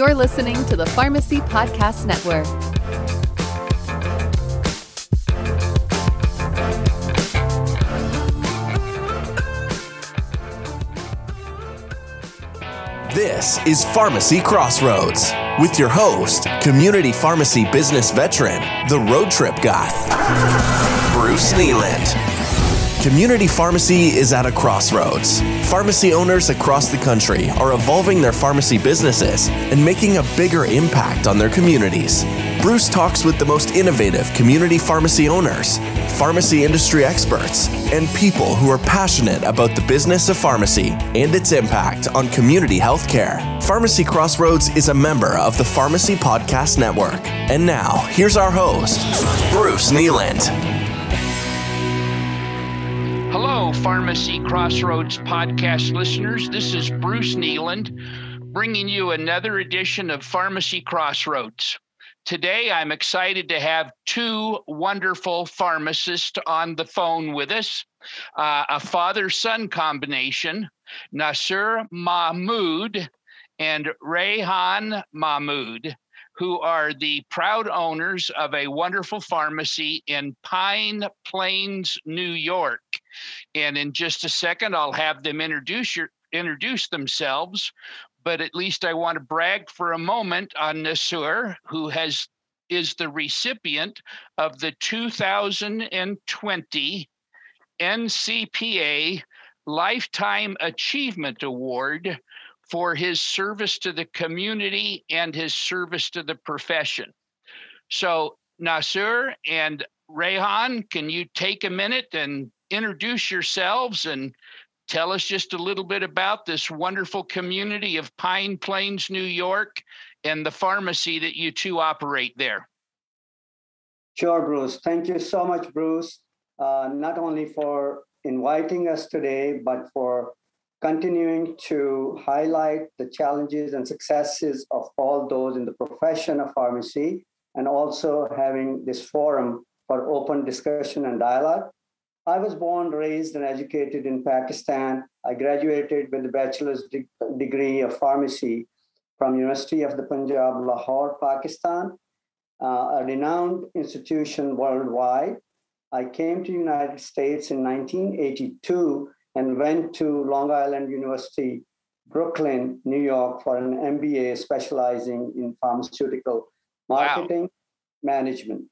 You're listening to the Pharmacy Podcast Network. This is Pharmacy Crossroads with your host, community pharmacy business veteran, the road trip guy, Bruce Kneeland. Community pharmacy is at a crossroads. Pharmacy owners across the country are evolving their pharmacy businesses and making a bigger impact on their communities. Bruce talks with the most innovative community pharmacy owners, pharmacy industry experts, and people who are passionate about the business of pharmacy and its impact on community healthcare. Pharmacy Crossroads is a member of the Pharmacy Podcast Network. And now, here's our host, Bruce Kneeland. Pharmacy Crossroads podcast listeners. This is Bruce Kneeland bringing you another edition of Pharmacy Crossroads. Today, I'm excited to have two wonderful pharmacists on the phone with us uh, a father son combination, Nasir Mahmood and Rayhan Mahmood who are the proud owners of a wonderful pharmacy in Pine Plains, New York. And in just a second, I'll have them introduce your, introduce themselves. But at least I want to brag for a moment on Nasir, who has is the recipient of the 2020 NCPA Lifetime Achievement Award for his service to the community and his service to the profession. So, Nasir and Rayhan, can you take a minute and introduce yourselves and tell us just a little bit about this wonderful community of Pine Plains, New York, and the pharmacy that you two operate there? Sure, Bruce. Thank you so much, Bruce, uh, not only for inviting us today, but for continuing to highlight the challenges and successes of all those in the profession of pharmacy, and also having this forum for open discussion and dialogue. I was born, raised, and educated in Pakistan. I graduated with a bachelor's de- degree of pharmacy from University of the Punjab, Lahore, Pakistan, uh, a renowned institution worldwide. I came to United States in 1982 and went to Long Island University, Brooklyn, New York for an MBA specializing in pharmaceutical marketing wow. management.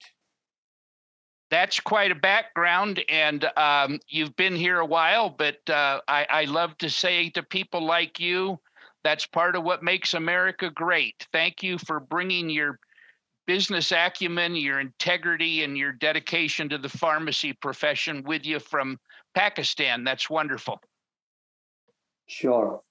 That's quite a background, and um, you've been here a while. But uh, I, I love to say to people like you, that's part of what makes America great. Thank you for bringing your business acumen, your integrity, and your dedication to the pharmacy profession with you from Pakistan. That's wonderful. Sure.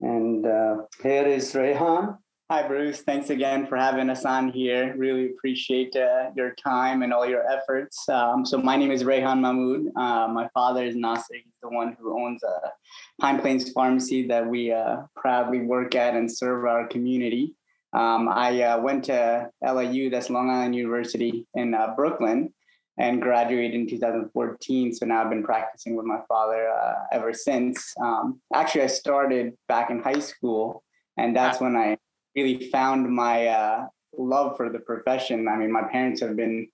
And uh, here is Rayhan. Hi, Bruce. Thanks again for having us on here. Really appreciate uh, your time and all your efforts. Um, so, my name is Rehan Mahmood. Uh, my father is Nasir. He's the one who owns a Pine Plains pharmacy that we uh, proudly work at and serve our community. Um, I uh, went to LIU, that's Long Island University in uh, Brooklyn, and graduated in 2014. So now I've been practicing with my father uh, ever since. Um, actually, I started back in high school, and that's when I really found my uh, love for the profession. I mean, my parents have been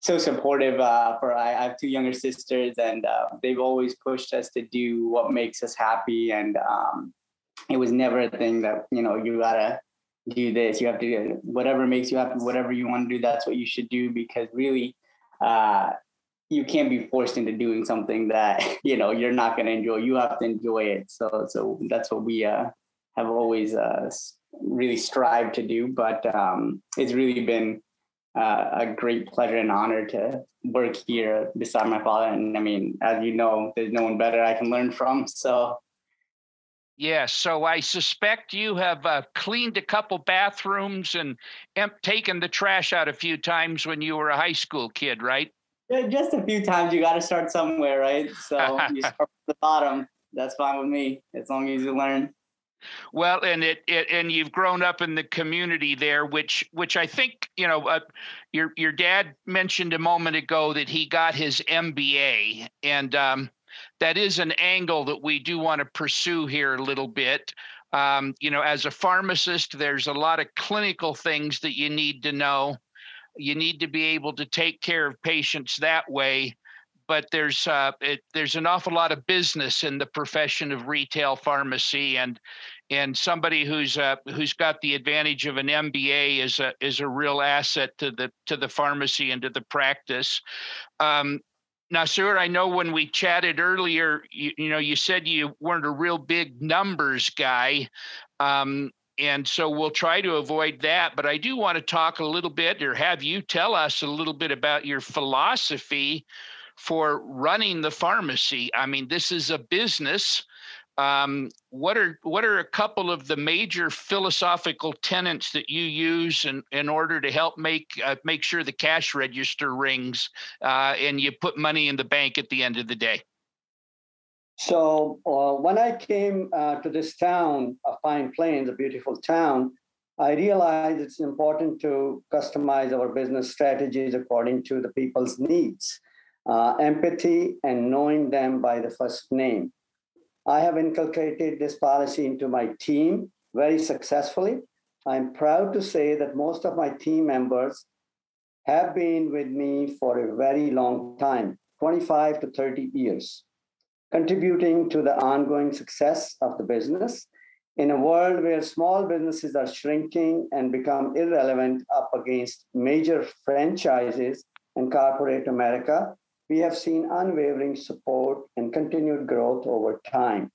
so supportive. Uh, for I, I, have two younger sisters, and uh, they've always pushed us to do what makes us happy. And um, it was never a thing that you know you gotta do this. You have to do whatever makes you happy, whatever you want to do. That's what you should do because really uh, you can't be forced into doing something that you know you're not going to enjoy. You have to enjoy it. So so that's what we uh, have always uh, really strive to do. But um, it's really been uh, a great pleasure and honor to work here beside my father. And I mean, as you know, there's no one better I can learn from. So yeah. so I suspect you have uh, cleaned a couple bathrooms and taken the trash out a few times when you were a high school kid, right? Yeah, just a few times. You got to start somewhere, right? So you start from the bottom. That's fine with me, as long as you learn. Well, and it, it and you've grown up in the community there, which which I think you know. Uh, your your dad mentioned a moment ago that he got his MBA, and um, that is an angle that we do want to pursue here a little bit. Um, you know, as a pharmacist, there's a lot of clinical things that you need to know. You need to be able to take care of patients that way but there's uh, it, there's an awful lot of business in the profession of retail pharmacy, and and somebody who's uh, who's got the advantage of an MBA is a is a real asset to the to the pharmacy and to the practice. Um, now, sir, I know when we chatted earlier, you, you know, you said you weren't a real big numbers guy. Um, and so we'll try to avoid that. But I do want to talk a little bit or have you tell us a little bit about your philosophy for running the pharmacy. I mean, this is a business. Um, what are what are a couple of the major philosophical tenets that you use in, in order to help make uh, make sure the cash register rings uh, and you put money in the bank at the end of the day? So uh, when I came uh, to this town of Pine Plains, a beautiful town, I realized it's important to customize our business strategies according to the people's needs uh, empathy, and knowing them by the first name. I have inculcated this policy into my team very successfully. I'm proud to say that most of my team members have been with me for a very long time 25 to 30 years, contributing to the ongoing success of the business. In a world where small businesses are shrinking and become irrelevant up against major franchises and corporate America, we have seen unwavering support and continued growth over time.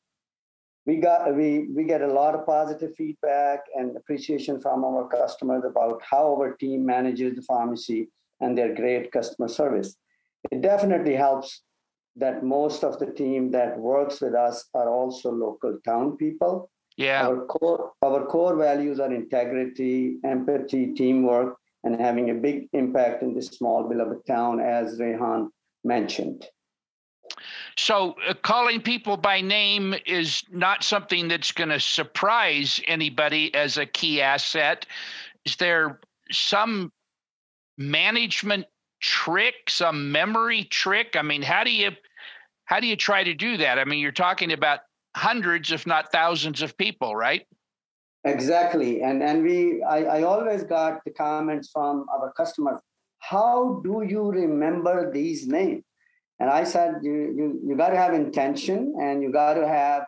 We got we we get a lot of positive feedback and appreciation from our customers about how our team manages the pharmacy and their great customer service. It definitely helps that most of the team that works with us are also local town people. Yeah. Our core our core values are integrity, empathy, teamwork, and having a big impact in this small beloved town, as Rehan mentioned. So, uh, calling people by name is not something that's going to surprise anybody as a key asset. Is there some management trick, some memory trick? I mean, how do you how do you try to do that? I mean, you're talking about hundreds, if not thousands, of people, right? Exactly, and and we I, I always got the comments from our customers how do you remember these names? And I said, you, you, you got to have intention and you got to have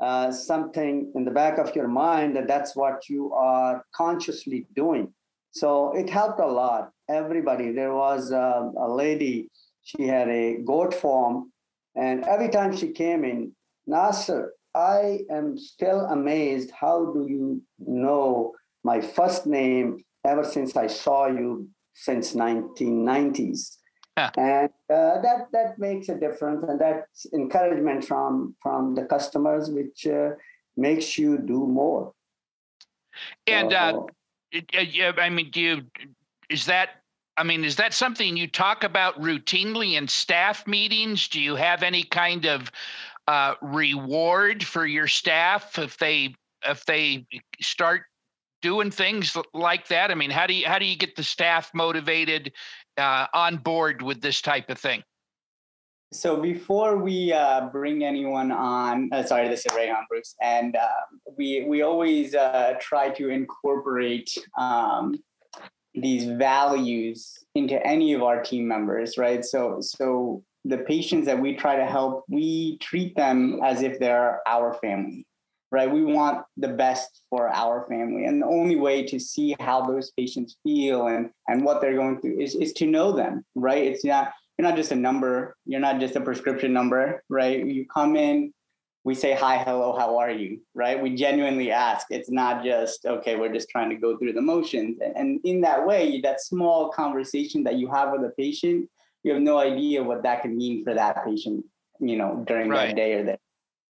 uh, something in the back of your mind that that's what you are consciously doing. So it helped a lot. Everybody, there was a, a lady, she had a goat farm, and every time she came in, Nasser, I am still amazed. How do you know my first name ever since I saw you since 1990s. Yeah. And uh, that that makes a difference, and that's encouragement from from the customers, which uh, makes you do more. And uh, uh I mean, do you is that I mean, is that something you talk about routinely in staff meetings? Do you have any kind of uh, reward for your staff if they if they start doing things like that? I mean, how do you how do you get the staff motivated uh, on board with this type of thing? So before we uh, bring anyone on, uh, sorry, this is Rehan Bruce, and uh, we we always uh, try to incorporate um, these values into any of our team members, right? So so the patients that we try to help, we treat them as if they're our family, right? We want the best for our family. And the only way to see how those patients feel and, and what they're going through is, is to know them, right? It's not, you're not just a number, you're not just a prescription number, right? You come in, we say hi, hello, how are you, right? We genuinely ask. It's not just, okay, we're just trying to go through the motions. And in that way, that small conversation that you have with a patient, you have no idea what that can mean for that patient, you know, during right. that day or that.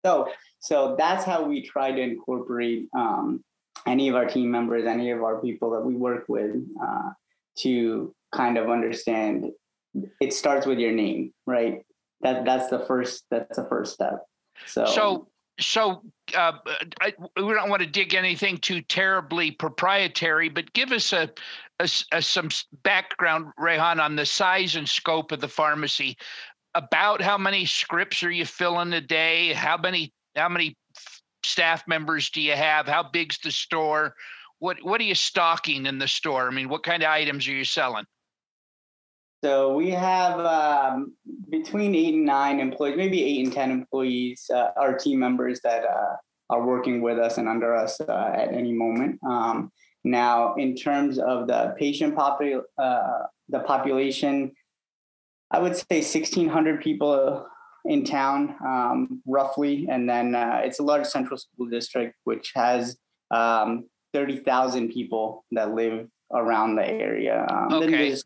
So so that's how we try to incorporate um, any of our team members, any of our people that we work with uh, to kind of understand it starts with your name, right? That that's the first that's the first step. So so so uh, I, we don't want to dig anything too terribly proprietary, but give us a, a, a, some background, Rehan, on the size and scope of the pharmacy. About how many scripts are you filling a day? How many how many staff members do you have? How big's the store? What what are you stocking in the store? I mean, what kind of items are you selling? So we have um, between eight and nine employees, maybe eight and ten employees, uh, our team members that uh, are working with us and under us uh, at any moment. Um, now, in terms of the patient popul- uh, the population, I would say 1,600 people in town, um, roughly, and then uh, it's a large central school district which has um, 30,000 people that live around the area. Um, okay. Then there's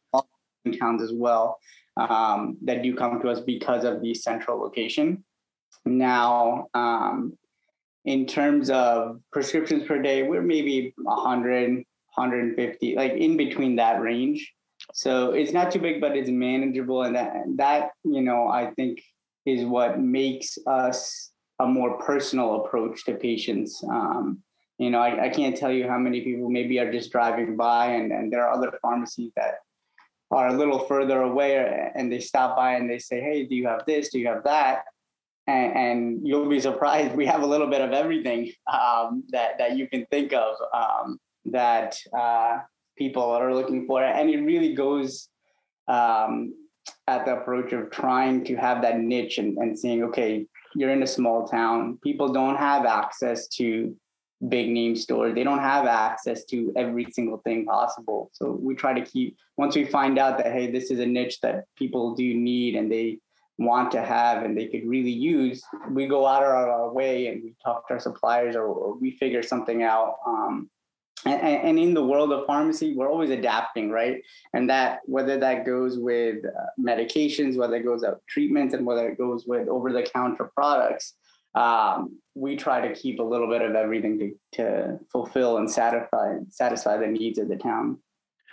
towns as well um, that do come to us because of the central location. Now, um, in terms of prescriptions per day, we're maybe 100, 150, like in between that range. So it's not too big, but it's manageable. And that, that you know, I think is what makes us a more personal approach to patients. Um, you know, I, I can't tell you how many people maybe are just driving by and, and there are other pharmacies that are a little further away and they stop by and they say, Hey, do you have this? Do you have that? And, and you'll be surprised. We have a little bit of everything um, that, that you can think of um, that uh, people are looking for. And it really goes um, at the approach of trying to have that niche and, and saying, okay, you're in a small town. People don't have access to big name stores. They don't have access to every single thing possible. So we try to keep, once we find out that, hey, this is a niche that people do need and they want to have and they could really use, we go out of our way and we talk to our suppliers or, or we figure something out. Um, and, and, in the world of pharmacy, we're always adapting, right? And that whether that goes with uh, medications, whether it goes with treatments, and whether it goes with over-the-counter products, um, we try to keep a little bit of everything to, to fulfill and satisfy satisfy the needs of the town.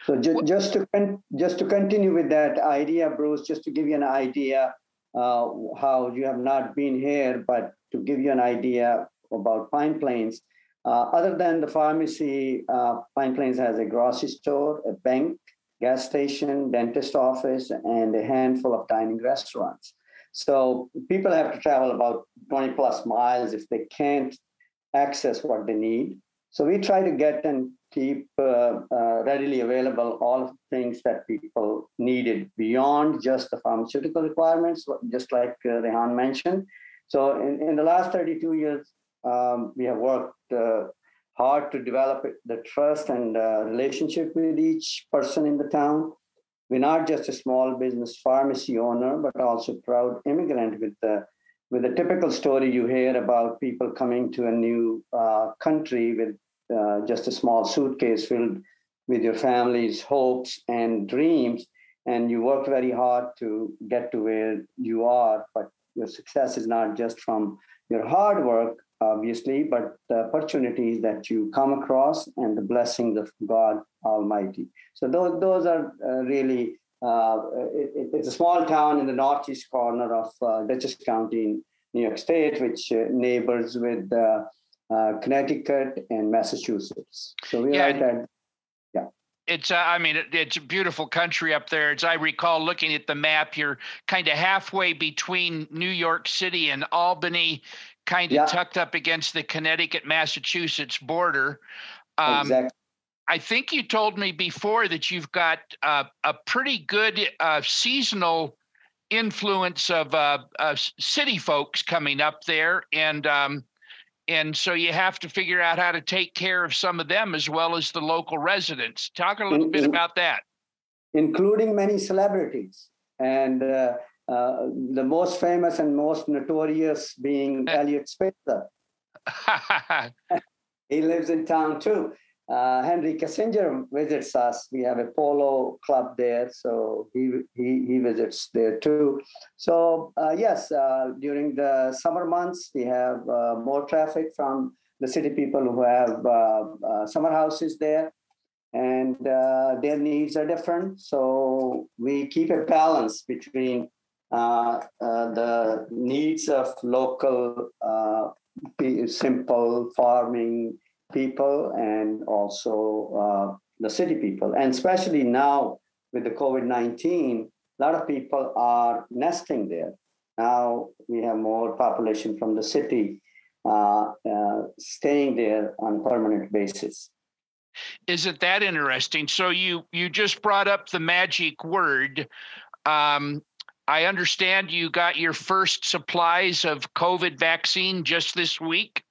So ju- just to con- just to continue with that idea, Bruce, just to give you an idea uh, how you have not been here, but to give you an idea about Pine Plains. Uh, other than the pharmacy, uh, Pine Plains has a grocery store, a bank, gas station, dentist office, and a handful of dining restaurants. So people have to travel about 20 plus miles if they can't access what they need. So we try to get and keep uh, uh, readily available all things that people needed beyond just the pharmaceutical requirements, just like uh, Rehan mentioned. So in, in the last 32 years, um, we have worked uh, hard to develop the trust and uh, relationship with each person in the town we're not just a small business pharmacy owner, but also proud immigrant with the with the typical story you hear about people coming to a new uh, country with uh, just a small suitcase filled with your family's hopes and dreams, and you work very hard to get to where you are. But your success is not just from your hard work, obviously, but the opportunities that you come across and the blessings of God Almighty. So those those are uh, really. Uh, it, it's a small town in the northeast corner of uh, Dutchess County in New York State, which uh, neighbors with uh, uh, Connecticut and Massachusetts. So that yeah. right at it's uh, i mean it, it's a beautiful country up there as i recall looking at the map you're kind of halfway between new york city and albany kind of yeah. tucked up against the connecticut massachusetts border um, exactly. i think you told me before that you've got uh, a pretty good uh, seasonal influence of uh, city folks coming up there and um, and so you have to figure out how to take care of some of them as well as the local residents. Talk a little in, bit about that. Including many celebrities. And uh, the most famous and most notorious being Eliot Spitzer. he lives in town too. Uh, Henry Kissinger visits us. We have a polo club there, so he he, he visits there too. So uh, yes, uh, during the summer months, we have uh, more traffic from the city people who have uh, uh, summer houses there, and their needs are different. So we keep a balance between the needs of local, simple farming people and also uh, the city people. And especially now with the COVID 19, a lot of people are nesting there. Now we have more population from the city. uh, uh, staying there on a permanent basis. Isn't that interesting? So you you just brought up the magic word. Um, I understand you got your first supplies of COVID vaccine just this week.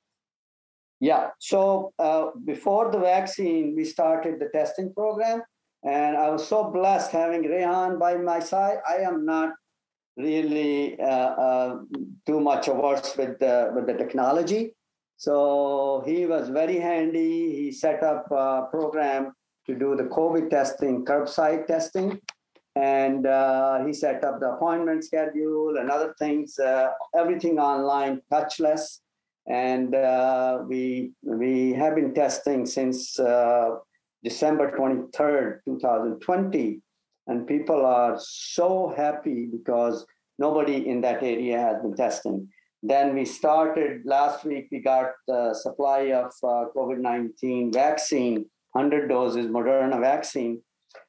Yeah. So uh, before the vaccine, we started the testing program, and I was so blessed having Rehan by my side. I am not really uh, uh, too much averse with the with the technology, so he was very handy. He set up a program to do the COVID testing, curbside testing, and uh, he set up the appointment schedule and other things, uh, everything online, touchless. And uh, we we have been testing since uh, December 23rd, 2020, and people are so happy because nobody in that area has been testing. Then we started last week, we got the supply of uh, COVID 19 vaccine, 100 doses Moderna vaccine.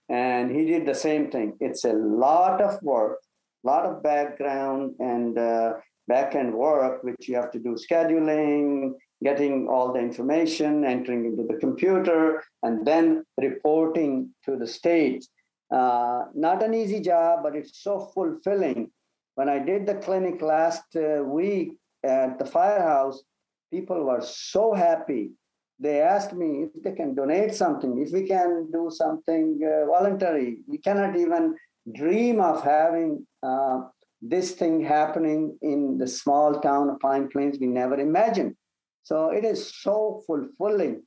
And he did the same thing. It's a lot of work, a lot of background and uh, back end work, which you have to do scheduling, getting all the information, entering into the computer, and then reporting to the state. Uh, not an easy job, but it's so fulfilling when I did the clinic last uh, week at the firehouse, people were so happy. They asked me if they can donate something, if we can do something uh, voluntary. We cannot even dream of having uh, this thing happening in the small town of Pine Plains. We never imagined. So it is so fulfilling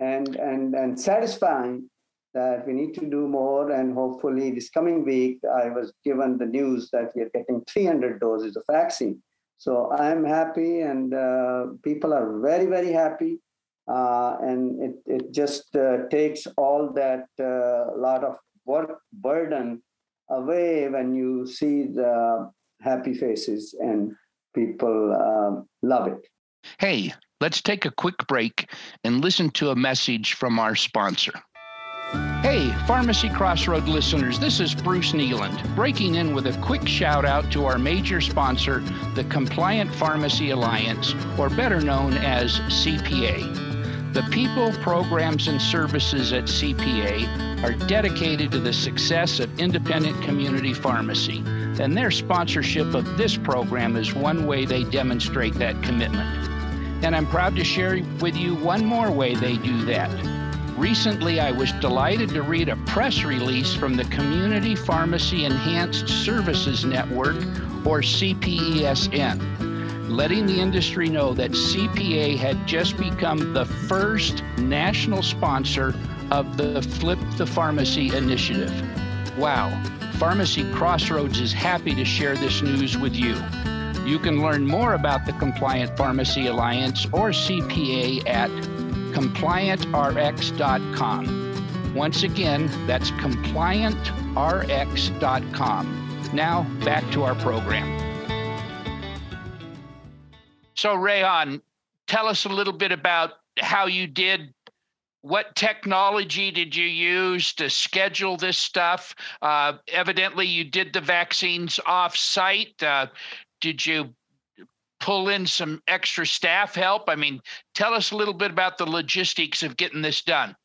and, and, and satisfying that we need to do more. And hopefully, this coming week, I was given the news that we are getting 300 doses of vaccine. So I'm happy, and uh, people are very, very happy. Uh, and it, it just uh, takes all that uh, lot of work burden away when you see the happy faces and people um, love it. Hey, let's take a quick break and listen to a message from our sponsor. Hey, Pharmacy Crossroad listeners, this is Bruce Kneeland, breaking in with a quick shout out to our major sponsor, the Compliant Pharmacy Alliance, or better known as CPA. The people, programs, and services at CPA are dedicated to the success of independent community pharmacy, and their sponsorship of this program is one way they demonstrate that commitment. And I'm proud to share with you one more way they do that. Recently, I was delighted to read a press release from the Community Pharmacy Enhanced Services Network, or CPESN, letting the industry know that CPA had just become the first national sponsor of the Flip the Pharmacy initiative. Wow, Pharmacy Crossroads is happy to share this news with you. You can learn more about the Compliant Pharmacy Alliance or CPA at compliantrx.com. Once again, that's compliantrx.com. Now, back to our program. So, Rehan, tell us a little bit about how you did. What technology did you use to schedule this stuff? Uh, evidently, you did the vaccines off site. Uh, did you pull in some extra staff help? I mean, tell us a little bit about the logistics of getting this done.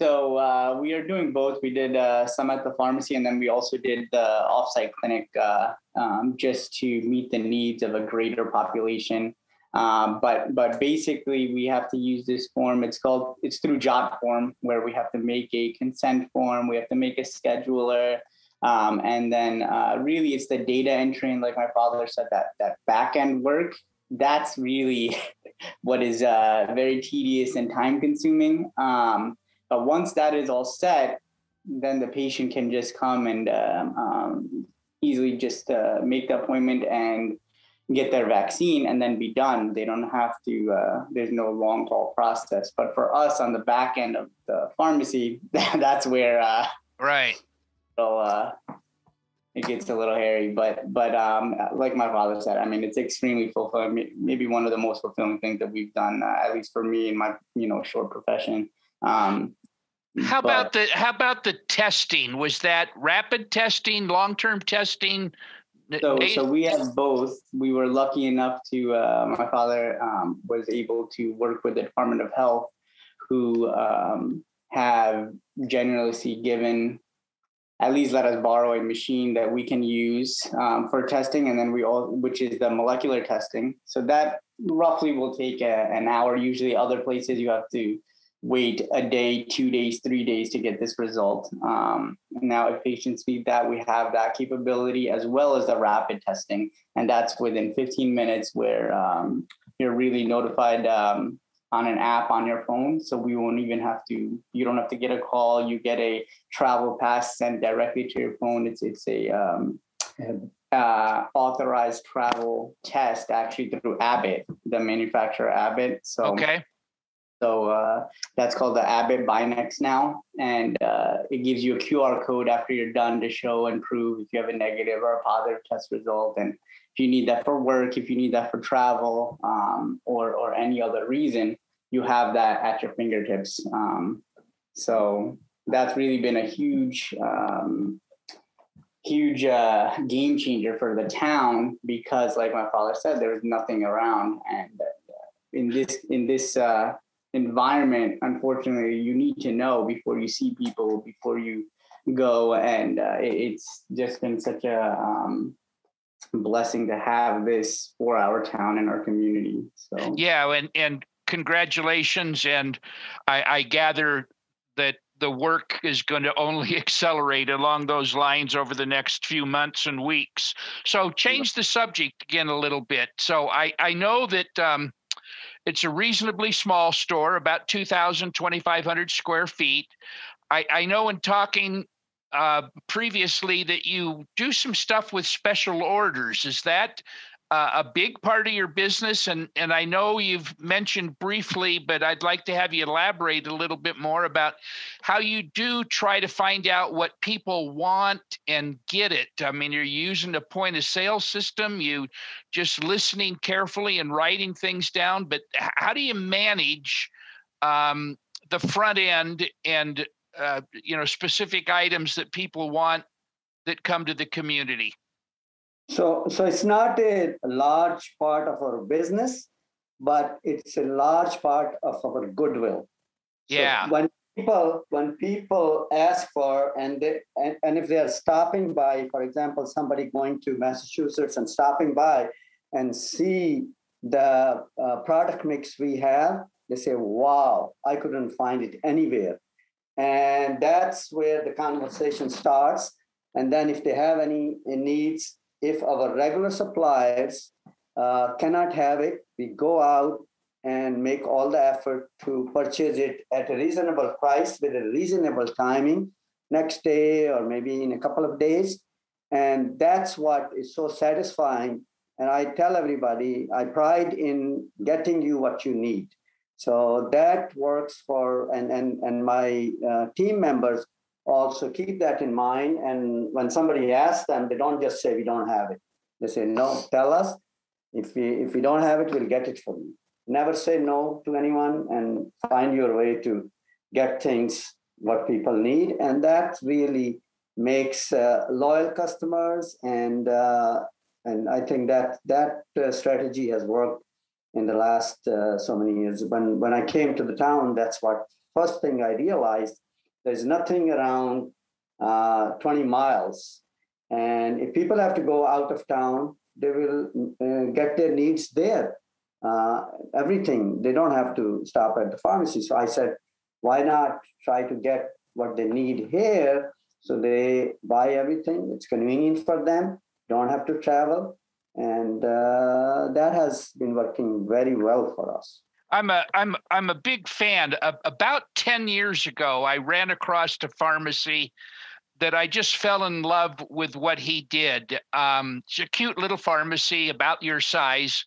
So uh, we are doing both. We did uh, some at the pharmacy, and then we also did the offsite clinic uh, um, just to meet the needs of a greater population. Um, but but basically, we have to use this form. It's called it's through JotForm, where we have to make a consent form. We have to make a scheduler. Um, and then uh, really it's the data entry and like my father said that that back end work that's really what is uh, very tedious and time consuming um, but once that is all set then the patient can just come and um, um easily just uh, make the appointment and get their vaccine and then be done they don't have to uh, there's no long haul process but for us on the back end of the pharmacy that's where uh, right so uh, it gets a little hairy. But but um, like my father said, I mean, it's extremely fulfilling. Maybe one of the most fulfilling things that we've done, uh, at least for me in my you know short profession. Um, how but, about the how about the testing? Was that rapid testing, long term testing? So, so we have both. We were lucky enough to. Uh, my father um, was able to work with the Department of Health, who um, have generously given at least let us borrow a machine that we can use um, for testing and then we all which is the molecular testing so that roughly will take a, an hour usually other places you have to wait a day two days three days to get this result um, now if patients need that we have that capability as well as the rapid testing and that's within 15 minutes where um, you're really notified um, on an app on your phone. So we won't even have to, you don't have to get a call. You get a travel pass sent directly to your phone. It's, it's a um, uh, authorized travel test actually through Abbott, the manufacturer Abbott. So, okay. So uh, that's called the Abbott BinaxNOW. And uh, it gives you a QR code after you're done to show and prove if you have a negative or a positive test result. And if you need that for work, if you need that for travel, um, or or any other reason, you have that at your fingertips. Um, so that's really been a huge, um, huge uh, game changer for the town because, like my father said, there was nothing around, and uh, in this in this uh, environment, unfortunately, you need to know before you see people, before you go, and uh, it's just been such a um, blessing to have this for our town and our community. So yeah, and and congratulations, and I, I gather that the work is going to only accelerate along those lines over the next few months and weeks. So change the subject again a little bit. So I I know that. Um, it's a reasonably small store, about 2,000, 2,500 square feet. I, I know in talking uh, previously that you do some stuff with special orders. Is that uh, a big part of your business? And and I know you've mentioned briefly, but I'd like to have you elaborate a little bit more about how you do try to find out what people want and get it. I mean, you're using a point of sale system. You just listening carefully and writing things down. But how do you manage? Um, the front end and uh, you know specific items that people want that come to the community so so it's not a large part of our business but it's a large part of our goodwill. Yeah. so when people when people ask for and they and, and if they are stopping by for example somebody going to massachusetts and stopping by and see the uh, product mix we have they say wow i couldn't find it anywhere. And that's where the conversation starts. And then if they have any needs, if our regular suppliers uh, cannot have it, we go out and make all the effort to purchase it at a reasonable price with a reasonable timing next day or maybe in a couple of days. And that's what is so satisfying. And I tell everybody, I pride in getting you what you need. So that works for, and, and, and my uh, team members also keep that in mind. And when somebody asks them, they don't just say, we don't have it. They say, no, tell us. If we, if we don't have it, we'll get it for you. Never say no to anyone and find your way to get things what people need. And that really makes uh, loyal customers. And, uh, and I think that that uh, strategy has worked in the last uh, so many years. When when I came to the town, that's what first thing I realized. There's nothing around uh, 20 miles, and if people have to go out of town, they will uh, get their needs there. Uh, everything they don't have to stop at the pharmacy. So I said, why not try to get what they need here? So they buy everything. It's convenient for them. Don't have to travel and uh, that has been working very well for us. I'm a I'm I'm a big fan. Uh, about ten years ago, I ran across a pharmacy that I just fell in love with what he did. Um, it's a cute little pharmacy about your size,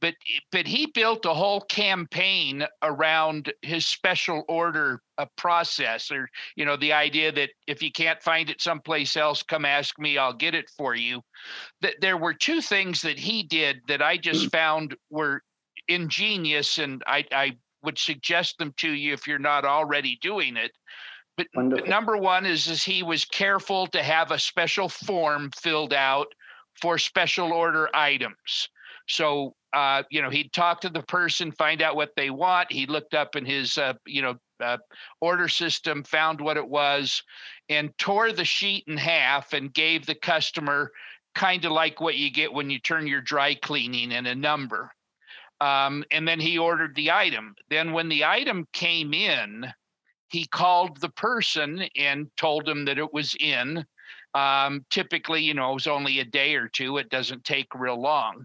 but but he built a whole campaign around his special order uh, process, or you know the idea that if you can't find it someplace else, come ask me, I'll get it for you. That there were two things that he did that I just found were ingenious, and I I would suggest them to you if you're not already doing it. But, but, number one is, is he was careful to have a special form filled out for special order items. So, uh, you know, he'd talk to the person, find out what they want. He looked up in his, uh, you know, uh, order system, found what it was, and tore the sheet in half and gave the customer kind of like what you get when you turn your dry cleaning in a number. Um, and then he ordered the item. Then, when the item came in, he called the person and told them that it was in. Um, typically, you know, it was only a day or two. It doesn't take real long.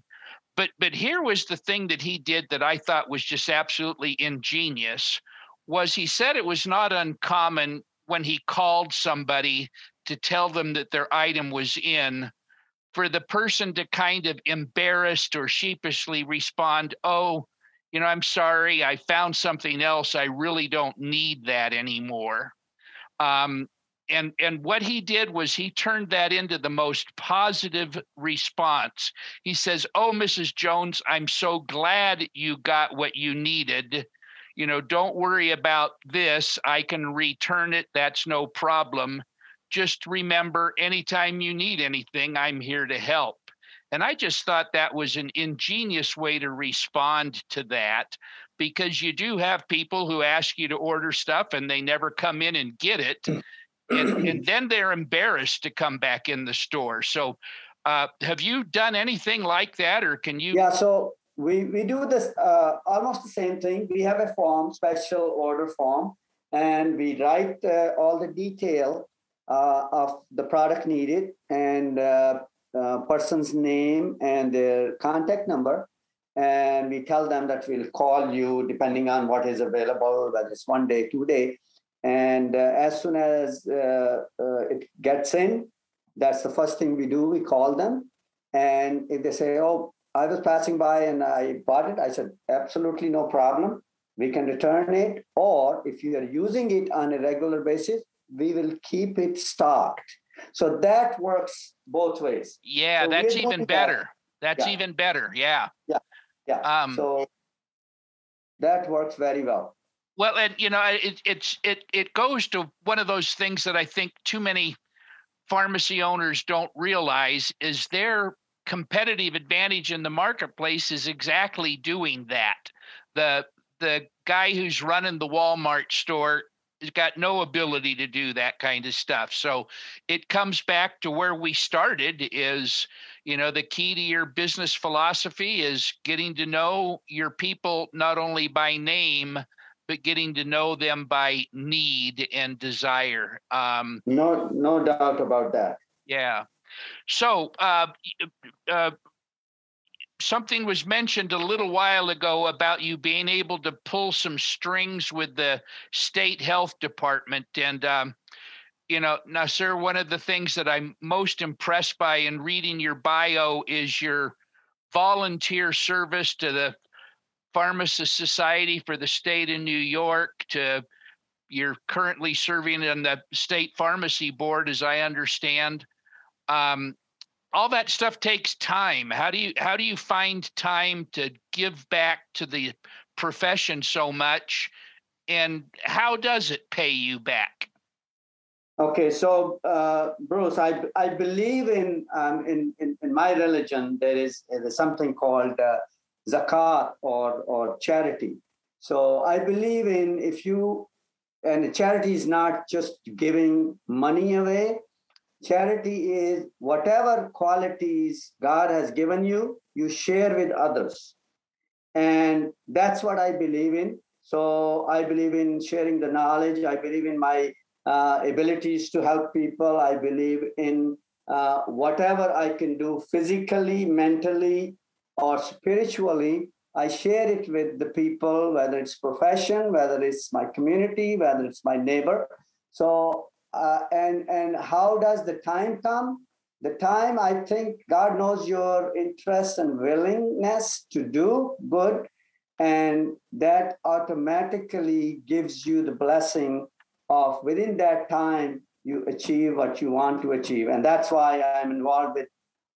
But but here was the thing that he did that I thought was just absolutely ingenious. Was he said it was not uncommon when he called somebody to tell them that their item was in for the person to kind of embarrassed or sheepishly respond, "Oh, you know, I'm sorry, I found something else. I really don't need that anymore." Um, and and what he did was he turned that into the most positive response. He says, "Oh, Mrs. Jones, I'm so glad you got what you needed. You know, don't worry about this. I can return it. That's no problem." Just remember anytime you need anything, I'm here to help. And I just thought that was an ingenious way to respond to that because you do have people who ask you to order stuff and they never come in and get it. And, and then they're embarrassed to come back in the store. So, uh, have you done anything like that or can you? Yeah, so we, we do this uh, almost the same thing. We have a form, special order form, and we write uh, all the detail of the product needed and uh, uh, person's name and their contact number. And we tell them that we'll call you depending on what is available, whether it's one day, two day. And uh, as soon as uh, uh, it gets in, that's the first thing we do. We call them. And if they say, oh, I was passing by and I bought it, I said, absolutely no problem. We can return it. Or if you are using it on a regular basis, we will keep it stocked. So that works both ways. Yeah, so that's even better. That. That's yeah. even better. Yeah. Yeah. Yeah. Um, so that works very well. Well, and you know, it it's it it goes to one of those things that I think too many pharmacy owners don't realize is their competitive advantage in the marketplace is exactly doing that. The the guy who's running the Walmart store has got no ability to do that kind of stuff. So it comes back to where we started is, you know, the key to your business philosophy is getting to know your people not only by name, but getting to know them by need and desire. Um, no, no doubt about that. Yeah. So, uh, uh, something was mentioned a little while ago about you being able to pull some strings with the state health department. And um, you know now sir one of the things that i'm most impressed by in reading your bio is your volunteer service to the pharmacist society for the state of new york to you're currently serving on the state pharmacy board as i understand. Um, all that stuff takes time. How do you how do you find time to give back to the profession so much, and how does it pay you back? Okay, so uh, Bruce, I I believe in um, in, in, in my religion there is there is something called uh, zakat or or charity. So I believe in if you and charity is not just giving money away, Charity is whatever qualities God has given you, you share with others. And that's what I believe in. So I believe in sharing the knowledge. I believe in my uh, abilities to help people. I believe in uh, whatever I can do physically, mentally, or spiritually. I share it with the people, whether it's profession, whether it's my community, whether it's my neighbor. So uh, and and how does the time come? The time i think god knows your interest and willingness to do good and that automatically gives you the blessing of within that time you achieve what you want to achieve. And that's why i'm involved with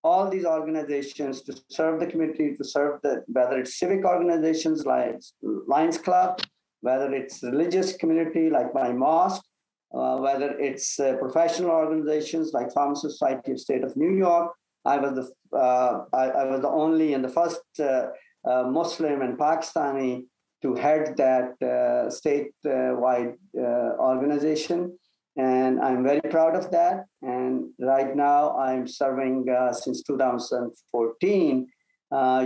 all these organizations to serve the community to serve the whether it's civic organizations like lions club whether it's religious community like my mosque uh, whether it's uh, professional organizations like Pharmacy Society of State of New York. I was the uh, I, I, was the only and the first uh, uh, Muslim and Pakistani to head that uh, statewide organization. And I'm very proud of that. And right now, I'm serving since 2014.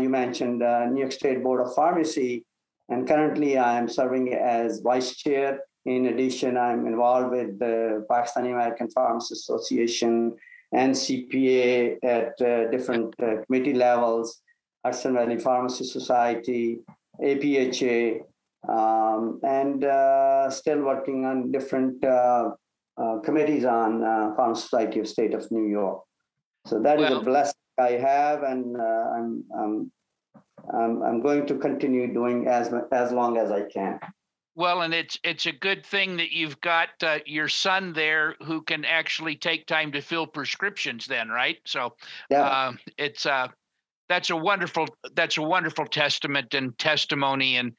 you mentioned New York State Board of Pharmacy. And currently, I'm serving as vice chair. In addition, I'm involved with the Pakistani American Pharmacists Association and CPA at uh, different uh, committee levels, Hudson Valley Pharmacy Society, APHA, um, and uh, still working on different uh, uh, committees on uh, Pharmacy Society of State of New York. So that is a blessing I have, and I'm, I'm, I'm, I'm going to continue doing as, as long as I can. Well, and it's it's a good thing that you've got uh, your son there who can actually take time to fill prescriptions. Then, right? So, yeah, uh, it's uh, that's a wonderful that's a wonderful testament and testimony. And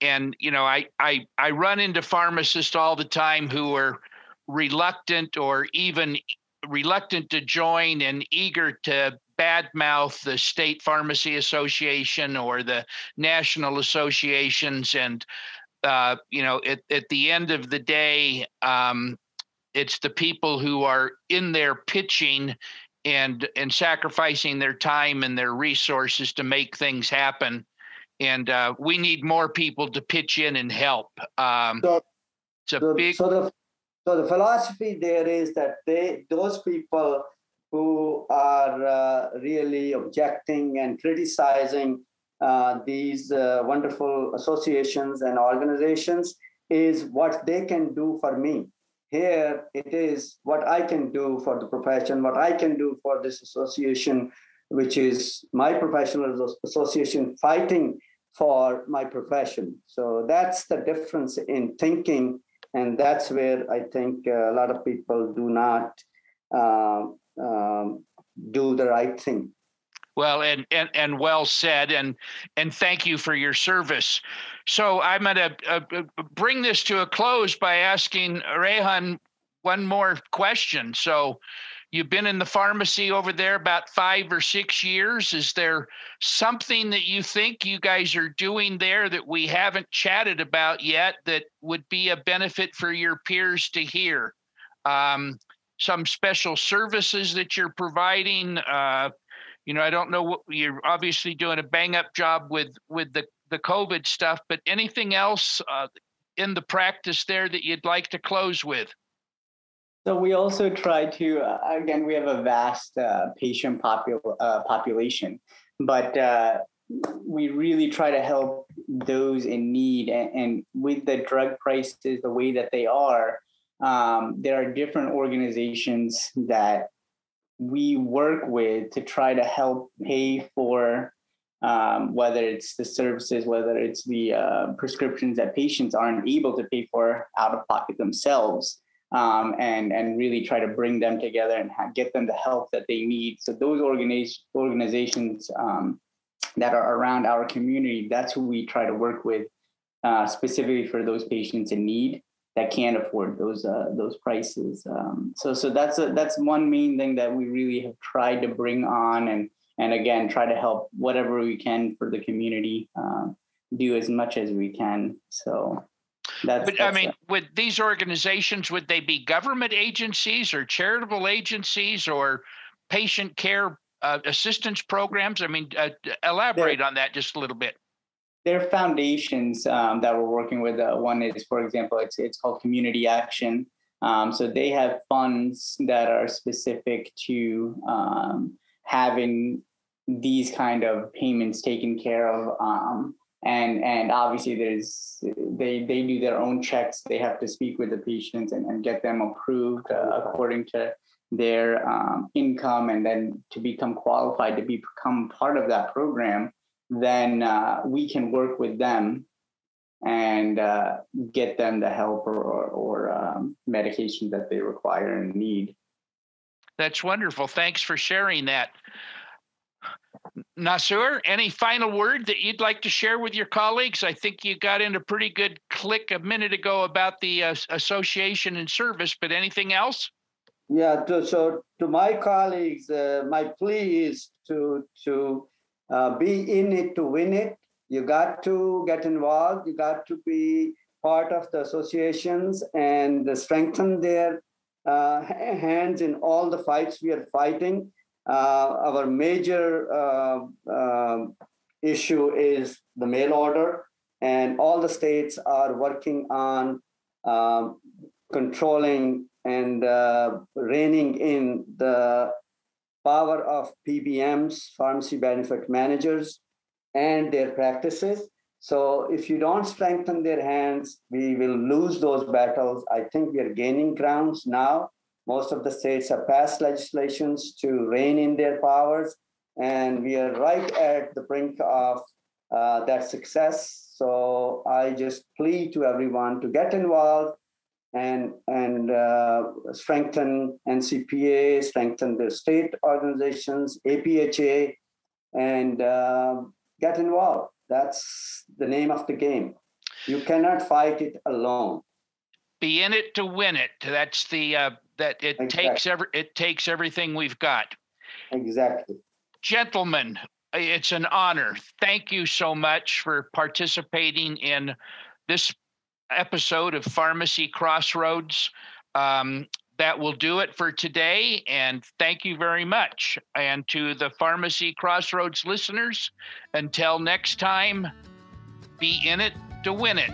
and you know, I I I run into pharmacists all the time who are reluctant or even reluctant to join and eager to badmouth the state pharmacy association or the national associations and uh, you know, at, at the end of the day, um, it's the people who are in there pitching and and sacrificing their time and their resources to make things happen. And uh, we need more people to pitch in and help. Um, so, it's a big. So the, so the philosophy there is that they those people who are uh, really objecting and criticizing uh, these uh, wonderful associations and organizations is what they can do for me. Here it is what I can do for the profession, what I can do for this association, which is my professional association fighting for my profession. So that's the difference in thinking. And that's where I think uh, a lot of people do not uh, um, do the right thing. Well, and, and and well said, and and thank you for your service. So I'm going to uh, uh, bring this to a close by asking Rehan one more question. So, you've been in the pharmacy over there about five or six years. Is there something that you think you guys are doing there that we haven't chatted about yet that would be a benefit for your peers to hear? Um, some special services that you're providing. Uh, you know, I don't know what you're obviously doing a bang up job with with the the COVID stuff, but anything else uh, in the practice there that you'd like to close with? So we also try to uh, again we have a vast uh, patient popul- uh, population, but uh, we really try to help those in need. And, and, with the drug prices the way that they are, um, there are different organizations that we work with to try to help pay for um, whether it's the services, whether it's the uh, prescriptions that patients aren't able to pay for out of pocket themselves, um, and and really try to bring them together and ha- get them the help that they need. So those organiz- organizations um, that are around our community, that's who we try to work with uh, specifically for those patients in need that can't afford those uh, those prices. Um, so so that's a, that's one main thing that we really have tried to bring on and and again try to help whatever we can for the community uh, do as much as we can. So. That's, but that's I mean, would these organizations would they be government agencies or charitable agencies or patient care uh, assistance programs? I mean, uh, elaborate on that just a little bit there are foundations um, that we're working with. Uh, one is, for example, it's it's called Community Action. Um, so they have funds that are specific to um, having these kind of payments taken care of. Um, and and obviously there's they they do their own checks. They have to speak with the patients and, and get them approved uh, according to their um, income, and then to become qualified to become part of that program then uh, we can work with them and uh, get them the help or, or, or um, medication that they require and need. That's wonderful. Thanks for sharing that. Nasir, any final word that you'd like to share with your colleagues? I think you got in a pretty good click a minute ago about the uh, association and service, but anything else? Yeah, to, so to my colleagues, uh, my plea is to to uh, be in it to win it. You got to get involved. You got to be part of the associations and strengthen their uh, hands in all the fights we are fighting. Uh, our major uh, um, issue is the mail order, and all the states are working on um, controlling and uh, reining in the power of PBMs, pharmacy benefit managers, and their practices. So if you don't strengthen their hands, we will lose those battles. I think we are gaining grounds now. Most of the states have passed legislations to rein in their powers, and we are right at the brink of uh, that success. So I just plead to everyone to get involved and and uh, strengthen NCPA, strengthen the state organizations, APHA, and uh, get involved. That's the name of the game. You cannot fight it alone. Be in it to win it. That's the uh, that it exactly. takes every it takes everything we've got. Exactly. Gentlemen, it's an honor. Thank you so much for participating in this episode of Pharmacy Crossroads. Um, that will do it for today. And thank you very much. And to the Pharmacy Crossroads listeners, until next time, be in it to win it.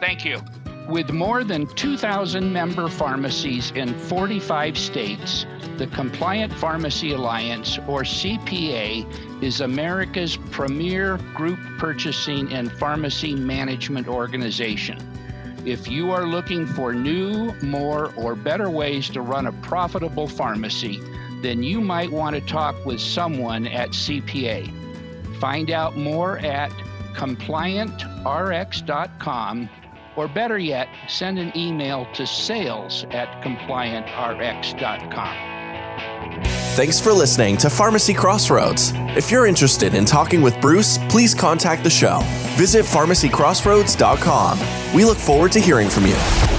Thank you. With more than 2,000 member pharmacies in 45 states, the Compliant Pharmacy Alliance, or CPA, is America's premier group purchasing and pharmacy management organization. If you are looking for new, more, or better ways to run a profitable pharmacy, then you might want to talk with someone at CPA. Find out more at compliantrx.com, or better yet, send an email to sales at compliantrx.com. Thanks for listening to Pharmacy Crossroads. If you're interested in talking with Bruce, please contact the show. Visit pharmacycrossroads.com. We look forward to hearing from you.